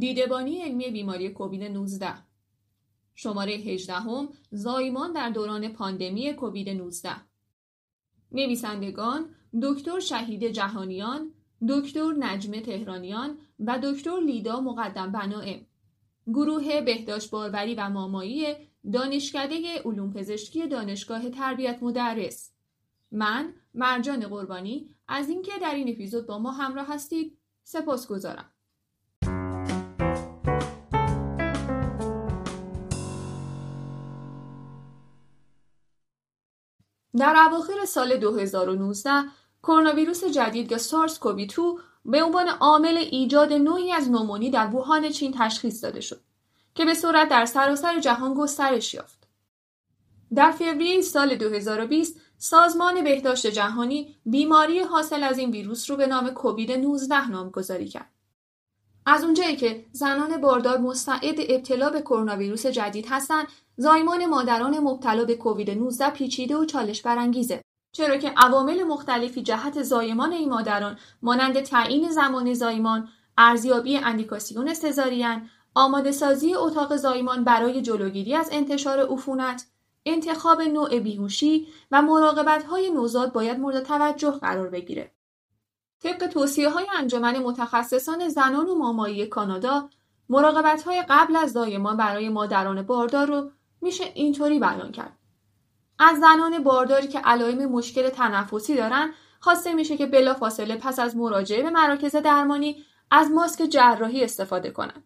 دیدبانی علمی بیماری کووید 19 شماره 18 هم زایمان در دوران پاندمی کووید 19 نویسندگان دکتر شهید جهانیان دکتر نجمه تهرانیان و دکتر لیدا مقدم بنائم گروه بهداشت باروری و مامایی دانشکده علوم پزشکی دانشگاه تربیت مدرس. من مرجان قربانی از اینکه در این اپیزود با ما همراه هستید سپاس گذارم. در اواخر سال 2019 کرونا ویروس جدید یا سارس کووی 2 به عنوان عامل ایجاد نوعی از نومونی در ووهان چین تشخیص داده شد که به صورت در سراسر جهان گسترش یافت. در فوریه سال 2020 سازمان بهداشت جهانی بیماری حاصل از این ویروس رو به نام کووید 19 نامگذاری کرد. از اونجایی که زنان باردار مستعد ابتلا به کرونا ویروس جدید هستند، زایمان مادران مبتلا به کووید 19 پیچیده و چالش برانگیزه. چرا که عوامل مختلفی جهت زایمان این مادران مانند تعیین زمان زایمان، ارزیابی اندیکاسیون سزارین، آماده سازی اتاق زایمان برای جلوگیری از انتشار عفونت، انتخاب نوع بیهوشی و مراقبت های نوزاد باید مورد توجه قرار بگیره. طبق توصیه های انجمن متخصصان زنان و مامایی کانادا، مراقبت های قبل از زایمان برای مادران باردار رو میشه اینطوری بیان کرد. از زنان بارداری که علائم مشکل تنفسی دارن خواسته میشه که بلافاصله پس از مراجعه به مراکز درمانی از ماسک جراحی استفاده کنند.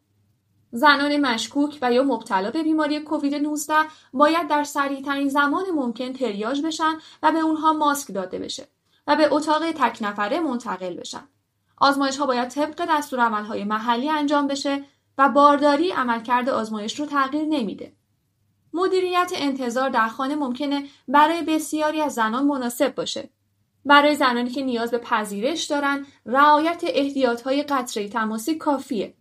زنان مشکوک و یا مبتلا به بیماری کووید 19 باید در سریعترین زمان ممکن تریاج بشن و به اونها ماسک داده بشه و به اتاق تک نفره منتقل بشن. آزمایش ها باید طبق های محلی انجام بشه و بارداری عملکرد آزمایش رو تغییر نمیده. مدیریت انتظار در خانه ممکنه برای بسیاری از زنان مناسب باشه. برای زنانی که نیاز به پذیرش دارن، رعایت های قطره تماسی کافیه.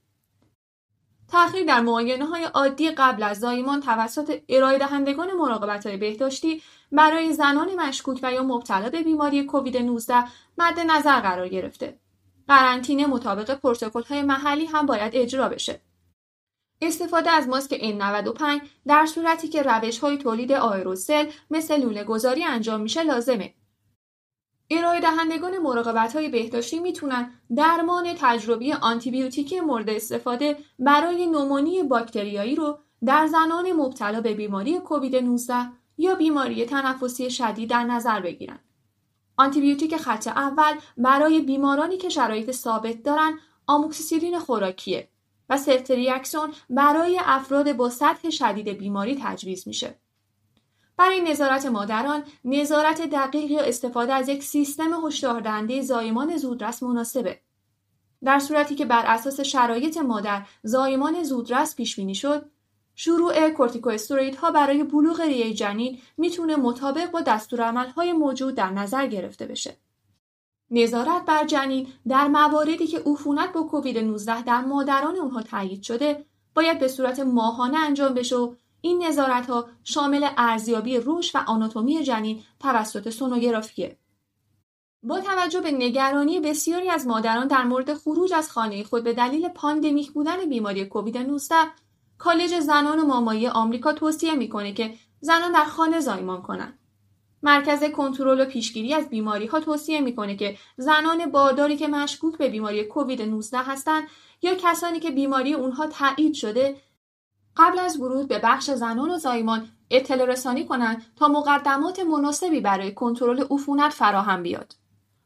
تأخیر در معاینه های عادی قبل از زایمان توسط ارائه دهندگان مراقبت های بهداشتی برای زنان مشکوک و یا مبتلا به بیماری کووید 19 مد نظر قرار گرفته. قرنطینه مطابق پروتکل های محلی هم باید اجرا بشه. استفاده از ماسک N95 در صورتی که روش های تولید آیروسل مثل لوله گذاری انجام میشه لازمه ارائه دهندگان مراقبت های بهداشتی می‌تونن درمان تجربی آنتیبیوتیکی مورد استفاده برای نومونی باکتریایی رو در زنان مبتلا به بیماری کووید 19 یا بیماری تنفسی شدید در نظر بگیرن. آنتیبیوتیک خط اول برای بیمارانی که شرایط ثابت دارن آموکسیسیلین خوراکیه و سفتریاکسون برای افراد با سطح شدید بیماری تجویز میشه. برای نظارت مادران نظارت دقیق یا استفاده از یک سیستم هشداردهنده زایمان زودرس مناسبه. در صورتی که بر اساس شرایط مادر زایمان زودرس پیش بینی شد شروع ها برای بلوغ ریه جنین می‌تونه مطابق با دستورالعملهای موجود در نظر گرفته بشه. نظارت بر جنین در مواردی که عفونت با کووید 19 در مادران اونها تایید شده باید به صورت ماهانه انجام بشه و این نظارت ها شامل ارزیابی روش و آناتومی جنین توسط سونوگرافیه. با توجه به نگرانی بسیاری از مادران در مورد خروج از خانه خود به دلیل پاندمیک بودن بیماری کووید 19 کالج زنان و مامایی آمریکا توصیه می‌کنه که زنان در خانه زایمان کنند. مرکز کنترل و پیشگیری از بیماری ها توصیه می‌کنه که زنان بارداری که مشکوک به بیماری کووید 19 هستند یا کسانی که بیماری اونها تایید شده قبل از ورود به بخش زنان و زایمان اطلاع رسانی کنند تا مقدمات مناسبی برای کنترل عفونت فراهم بیاد.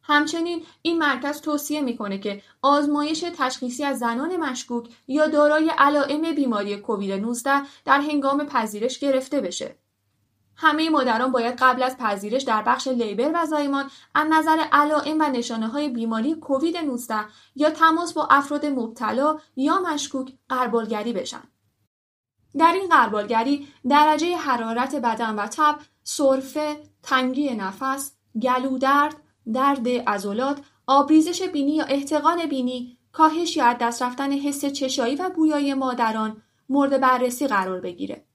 همچنین این مرکز توصیه می‌کنه که آزمایش تشخیصی از زنان مشکوک یا دارای علائم بیماری کووید 19 در هنگام پذیرش گرفته بشه. همه مادران باید قبل از پذیرش در بخش لیبر و زایمان از نظر علائم و نشانه های بیماری کووید 19 یا تماس با افراد مبتلا یا مشکوک قربالگری بشن. در این قربالگری درجه حرارت بدن و تب، سرفه، تنگی نفس، گلودرد، درد عضلات، آبریزش بینی یا احتقان بینی، کاهش یا دست رفتن حس چشایی و بویایی مادران مورد بررسی قرار بگیره.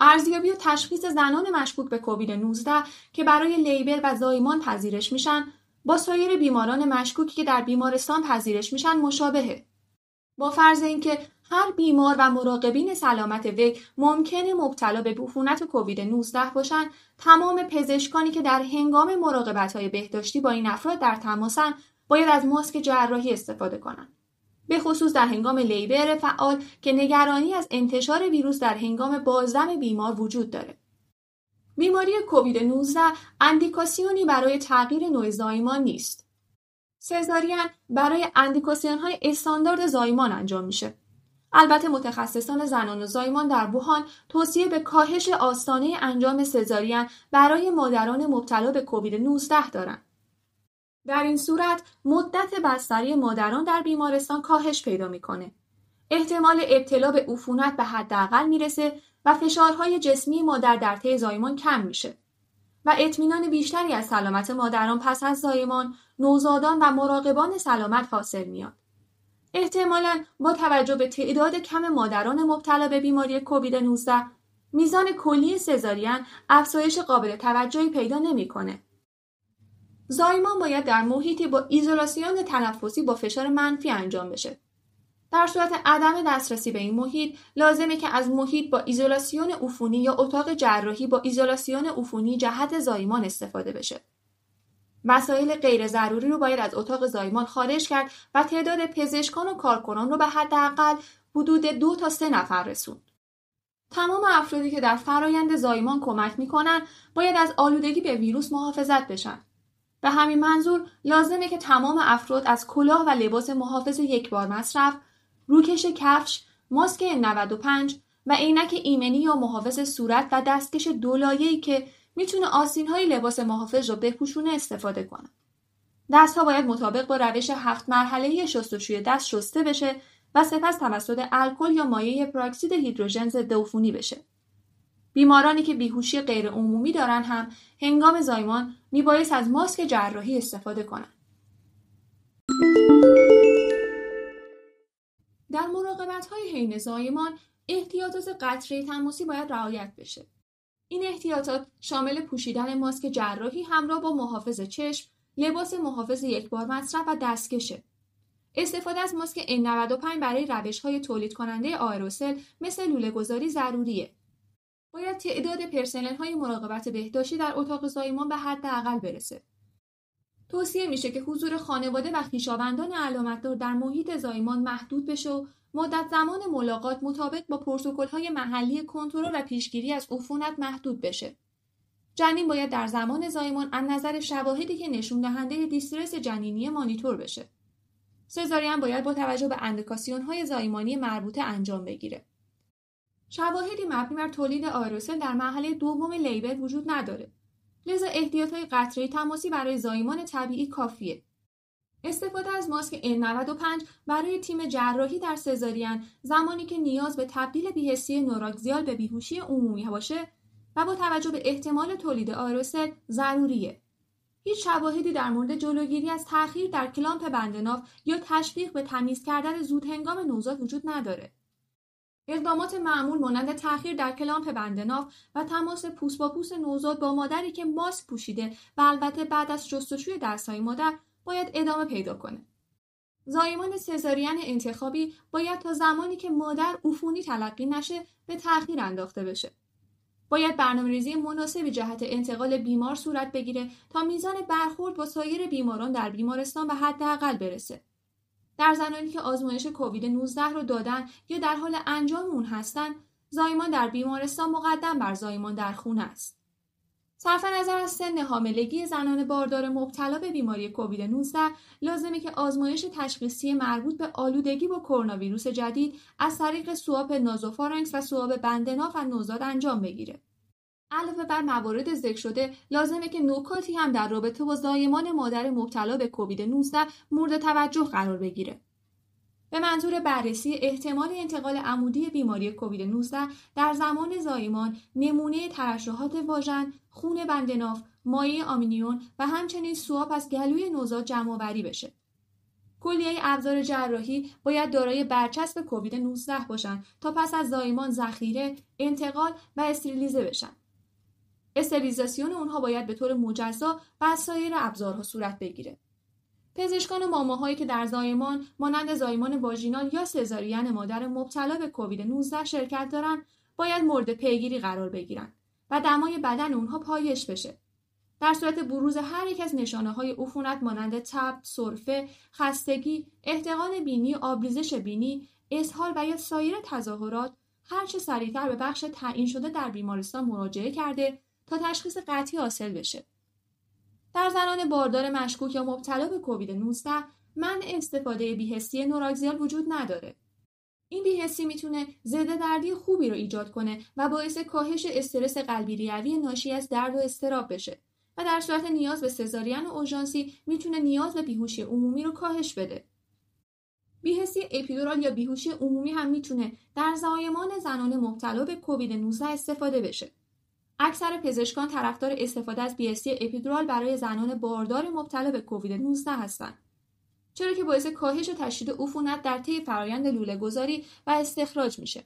ارزیابی و تشخیص زنان مشکوک به کووید 19 که برای لیبر و زایمان پذیرش میشن با سایر بیماران مشکوکی که در بیمارستان پذیرش میشن مشابهه. با فرض اینکه هر بیمار و مراقبین سلامت وی ممکنه مبتلا به عفونت کووید 19 باشند تمام پزشکانی که در هنگام مراقبت های بهداشتی با این افراد در تماسن باید از ماسک جراحی استفاده کنند به خصوص در هنگام لیبر فعال که نگرانی از انتشار ویروس در هنگام بازدم بیمار وجود داره. بیماری کووید 19 اندیکاسیونی برای تغییر نوع زایمان نیست. سزارین برای اندیکاسیون های استاندارد زایمان انجام میشه البته متخصصان زنان و زایمان در ووهان توصیه به کاهش آستانه انجام سزارین برای مادران مبتلا به کووید 19 دارند. در این صورت مدت بستری مادران در بیمارستان کاهش پیدا می‌کنه. احتمال ابتلا به عفونت به حداقل می‌رسه و فشارهای جسمی مادر در طی زایمان کم میشه و اطمینان بیشتری از سلامت مادران پس از زایمان، نوزادان و مراقبان سلامت حاصل میاد. احتمالا با توجه به تعداد کم مادران مبتلا به بیماری کووید 19 میزان کلی سزارین افزایش قابل توجهی پیدا نمی‌کنه. زایمان باید در محیطی با ایزولاسیون تنفسی با فشار منفی انجام بشه. در صورت عدم دسترسی به این محیط لازمه که از محیط با ایزولاسیون عفونی یا اتاق جراحی با ایزولاسیون عفونی جهت زایمان استفاده بشه. مسائل غیر ضروری رو باید از اتاق زایمان خارج کرد و تعداد پزشکان و کارکنان رو به حداقل حدود دو تا سه نفر رسوند. تمام افرادی که در فرایند زایمان کمک می‌کنن باید از آلودگی به ویروس محافظت بشن. به همین منظور لازمه که تمام افراد از کلاه و لباس محافظ یک بار مصرف، روکش کفش، ماسک 95 و عینک ایمنی یا محافظ صورت و دستکش دولایه‌ای که می‌تونه آسین های لباس محافظ رو بپوشونه استفاده کنه. دست ها باید مطابق با روش هفت مرحله شستشوی دست شسته بشه و سپس توسط الکل یا مایع پراکسید هیدروژن ضد عفونی بشه. بیمارانی که بیهوشی غیر عمومی دارن هم هنگام زایمان میبایست از ماسک جراحی استفاده کنند. در مراقبت های حین زایمان احتیاطات قطره تماسی باید رعایت بشه. این احتیاطات شامل پوشیدن ماسک جراحی همراه با محافظ چشم، لباس محافظ یک بار مصرف و دستکشه. استفاده از ماسک N95 برای روش های تولید کننده آیروسل مثل لوله گذاری ضروریه. باید تعداد پرسنل های مراقبت بهداشتی در اتاق زایمان به حداقل برسه. توصیه میشه که حضور خانواده و خویشاوندان علامتدار در محیط زایمان محدود بشه و مدت زمان ملاقات مطابق با های محلی کنترل و پیشگیری از عفونت محدود بشه. جنین باید در زمان زایمان از نظر شواهدی که نشون دهنده دیسترس جنینی مانیتور بشه. سزارین باید با توجه به اندکاسیون های زایمانی مربوطه انجام بگیره. شواهدی مبنی بر تولید آیروسل در مرحله دوم لیبل وجود نداره. لذا احتیاط های قطره تماسی برای زایمان طبیعی کافیه. استفاده از ماسک N95 برای تیم جراحی در سزارین زمانی که نیاز به تبدیل بیهسی نوراگزیال به بیهوشی عمومی باشه و با توجه به احتمال تولید آئروسل ضروریه. هیچ شواهدی در مورد جلوگیری از تأخیر در clamp بندناف یا تشویق به تمیز کردن زود هنگام نوزاد وجود نداره. اقدامات معمول مانند تأخیر در clamp بندناف و تماس پوست با پوست نوزاد با مادری که ماسک پوشیده و البته بعد از شستشوی دستهای مادر باید ادامه پیدا کنه. زایمان سزارین انتخابی باید تا زمانی که مادر عفونی تلقی نشه به تأخیر انداخته بشه. باید برنامه ریزی مناسبی جهت انتقال بیمار صورت بگیره تا میزان برخورد با سایر بیماران در بیمارستان به حداقل برسه. در زنانی که آزمایش کووید 19 رو دادن یا در حال انجام اون هستن، زایمان در بیمارستان مقدم بر زایمان در خونه است. صرف نظر از سن حاملگی زنان باردار مبتلا به بیماری کووید 19 لازمه که آزمایش تشخیصی مربوط به آلودگی با کرونا ویروس جدید از طریق سواب نازوفارنکس و سواب بندناف و نوزاد انجام بگیره. علاوه بر موارد ذکر شده لازمه که نکاتی هم در رابطه با زایمان مادر مبتلا به کووید 19 مورد توجه قرار بگیره. به منظور بررسی احتمال انتقال عمودی بیماری کووید 19 در زمان زایمان نمونه ترشحات واژن، خون بندناف، مایع آمینیون و همچنین سواب از گلوی نوزاد جمع بشه. کلیه ابزار جراحی باید دارای برچسب کووید 19 باشند تا پس از زایمان ذخیره، انتقال و استریلیزه بشن. استریلیزاسیون اونها باید به طور مجزا و سایر ابزارها صورت بگیره. پزشکان و ماماهایی که در زایمان مانند زایمان واژینال یا سزارین مادر مبتلا به کووید 19 شرکت دارند باید مورد پیگیری قرار بگیرند و دمای بدن اونها پایش بشه در صورت بروز هر یک از نشانه های عفونت مانند تب، سرفه، خستگی، احتقان بینی، آبریزش بینی، اسهال و یا سایر تظاهرات هرچه سریعتر به بخش تعیین شده در بیمارستان مراجعه کرده تا تشخیص قطعی حاصل بشه. در زنان باردار مشکوک یا مبتلا به کووید 19 منع استفاده بیهستی نوراگزیال وجود نداره. این بیهستی می‌تونه ضد دردی خوبی رو ایجاد کنه و باعث کاهش استرس قلبی ریوی ناشی از درد و استراب بشه و در صورت نیاز به سزارین و اورژانسی می‌تونه نیاز به بیهوشی عمومی رو کاهش بده. بیهستی اپیدورال یا بیهوشی عمومی هم می‌تونه در زایمان زنان مبتلا به کووید 19 استفاده بشه. اکثر پزشکان طرفدار استفاده از بیهستی اپیدورال برای زنان باردار مبتلا به کووید 19 هستند. چرا که باعث کاهش و تشدید عفونت در طی فرایند لوله گذاری و استخراج میشه.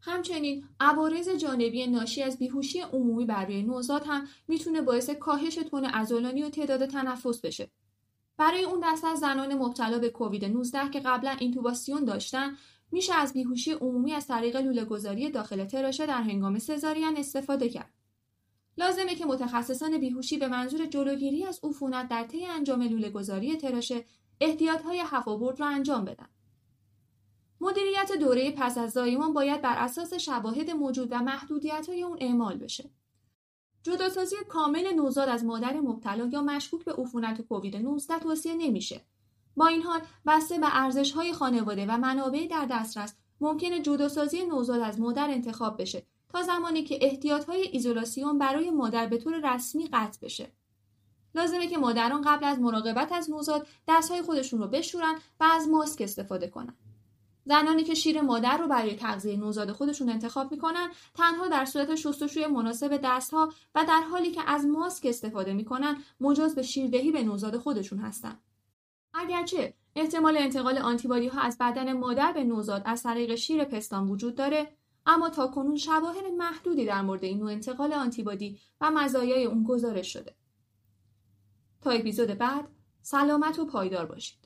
همچنین عوارض جانبی ناشی از بیهوشی عمومی برای نوزاد هم می‌تونه باعث کاهش تون عضلانی و تعداد تنفس بشه. برای اون دست از زنان مبتلا به کووید 19 که قبلا اینتوباسیون داشتن میشه از بیهوشی عمومی از طریق لوله گذاری داخل تراشه در هنگام سزارین استفاده کرد. لازمه که متخصصان بیهوشی به منظور جلوگیری از عفونت در طی انجام لوله گذاری تراشه احتیاطهای هوابرد را انجام بدن. مدیریت دوره پس از زایمان باید بر اساس شواهد موجود و محدودیت های اون اعمال بشه. جداسازی کامل نوزاد از مادر مبتلا یا مشکوک به عفونت کووید 19 توصیه نمیشه. با این حال بسته به ارزش های خانواده و منابع در دسترس ممکنه جداسازی نوزاد از مادر انتخاب بشه تا زمانی که احتیاط های ایزولاسیون برای مادر به طور رسمی قطع بشه. لازمه که مادران قبل از مراقبت از نوزاد دستهای خودشون رو بشورن و از ماسک استفاده کنن. زنانی که شیر مادر رو برای تغذیه نوزاد خودشون انتخاب می‌کنن تنها در صورت شستشوی مناسب دستها و در حالی که از ماسک استفاده می‌کنن مجاز به شیردهی به نوزاد خودشون هستند. اگرچه احتمال انتقال آنتیبادی ها از بدن مادر به نوزاد از طریق شیر پستان وجود داره اما تا کنون شواهد محدودی در مورد این نوع انتقال آنتیبادی و مزایای اون گزارش شده. تا اپیزود بعد سلامت و پایدار باشید.